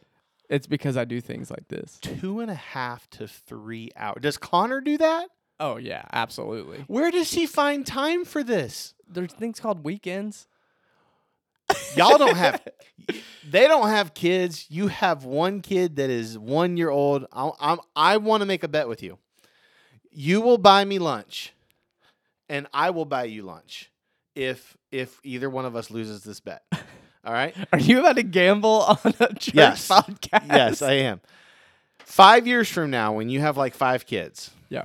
It's because I do things like this. Two and a half to three hours. Does Connor do that? Oh yeah, absolutely. Where does he find time for this? There's things called weekends. Y'all don't have. They don't have kids. You have one kid that is one year old. I, I'm. I want to make a bet with you. You will buy me lunch, and I will buy you lunch if if either one of us loses this bet. All right. Are you about to gamble on a church Yes. podcast? yes, I am. Five years from now, when you have like five kids, Yeah.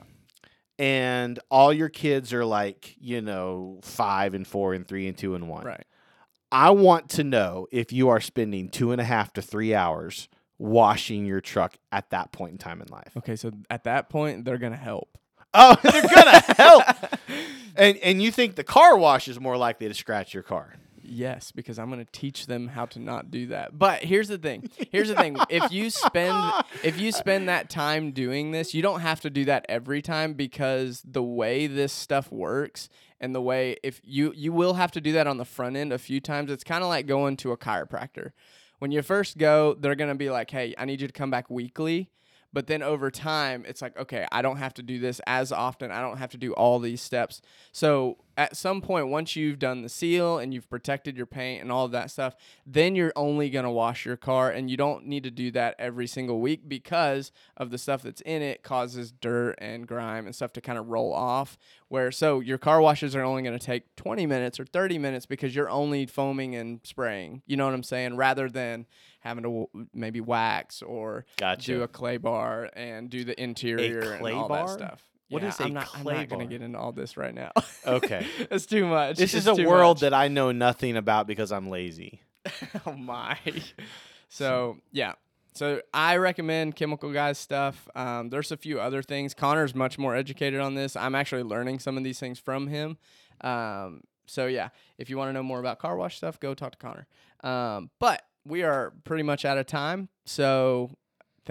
and all your kids are like you know five and four and three and two and one, Right. I want to know if you are spending two and a half to three hours washing your truck at that point in time in life. Okay, so at that point they're gonna help. Oh, they're gonna help. And and you think the car wash is more likely to scratch your car? Yes, because I'm going to teach them how to not do that. But here's the thing. Here's the thing. If you spend if you spend that time doing this, you don't have to do that every time because the way this stuff works and the way if you you will have to do that on the front end a few times. It's kind of like going to a chiropractor. When you first go, they're going to be like, "Hey, I need you to come back weekly." But then over time, it's like, okay, I don't have to do this as often. I don't have to do all these steps. So at some point, once you've done the seal and you've protected your paint and all of that stuff, then you're only going to wash your car. And you don't need to do that every single week because of the stuff that's in it causes dirt and grime and stuff to kind of roll off. Where so your car washes are only going to take 20 minutes or 30 minutes because you're only foaming and spraying. You know what I'm saying? Rather than having to w- maybe wax or Gotcha. do a clay bar and do the interior and all bar? that stuff. What yeah, is a I'm not, clay I'm not gonna get into all this right now. Okay. it's too much. This is a world much. that I know nothing about because I'm lazy. oh my. So yeah. So I recommend Chemical Guys stuff. Um, there's a few other things. Connor's much more educated on this. I'm actually learning some of these things from him. Um, so yeah, if you want to know more about car wash stuff, go talk to Connor. Um, but we are pretty much out of time. So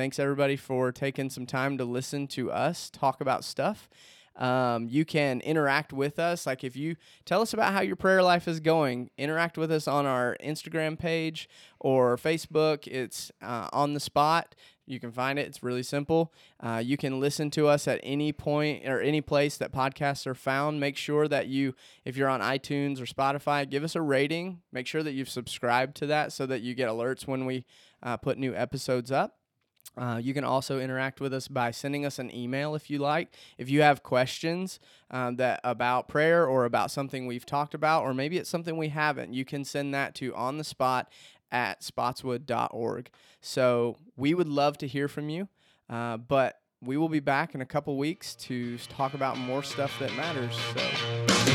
thanks everybody for taking some time to listen to us talk about stuff. Um, you can interact with us. Like if you tell us about how your prayer life is going, interact with us on our Instagram page or Facebook. It's uh, on the spot. You can find it. It's really simple. Uh, you can listen to us at any point or any place that podcasts are found. Make sure that you, if you're on iTunes or Spotify, give us a rating. Make sure that you've subscribed to that so that you get alerts when we uh, put new episodes up. Uh, you can also interact with us by sending us an email if you like. If you have questions um, that about prayer or about something we've talked about, or maybe it's something we haven't, you can send that to on the spot at spotswood.org. So we would love to hear from you, uh, but we will be back in a couple weeks to talk about more stuff that matters. So.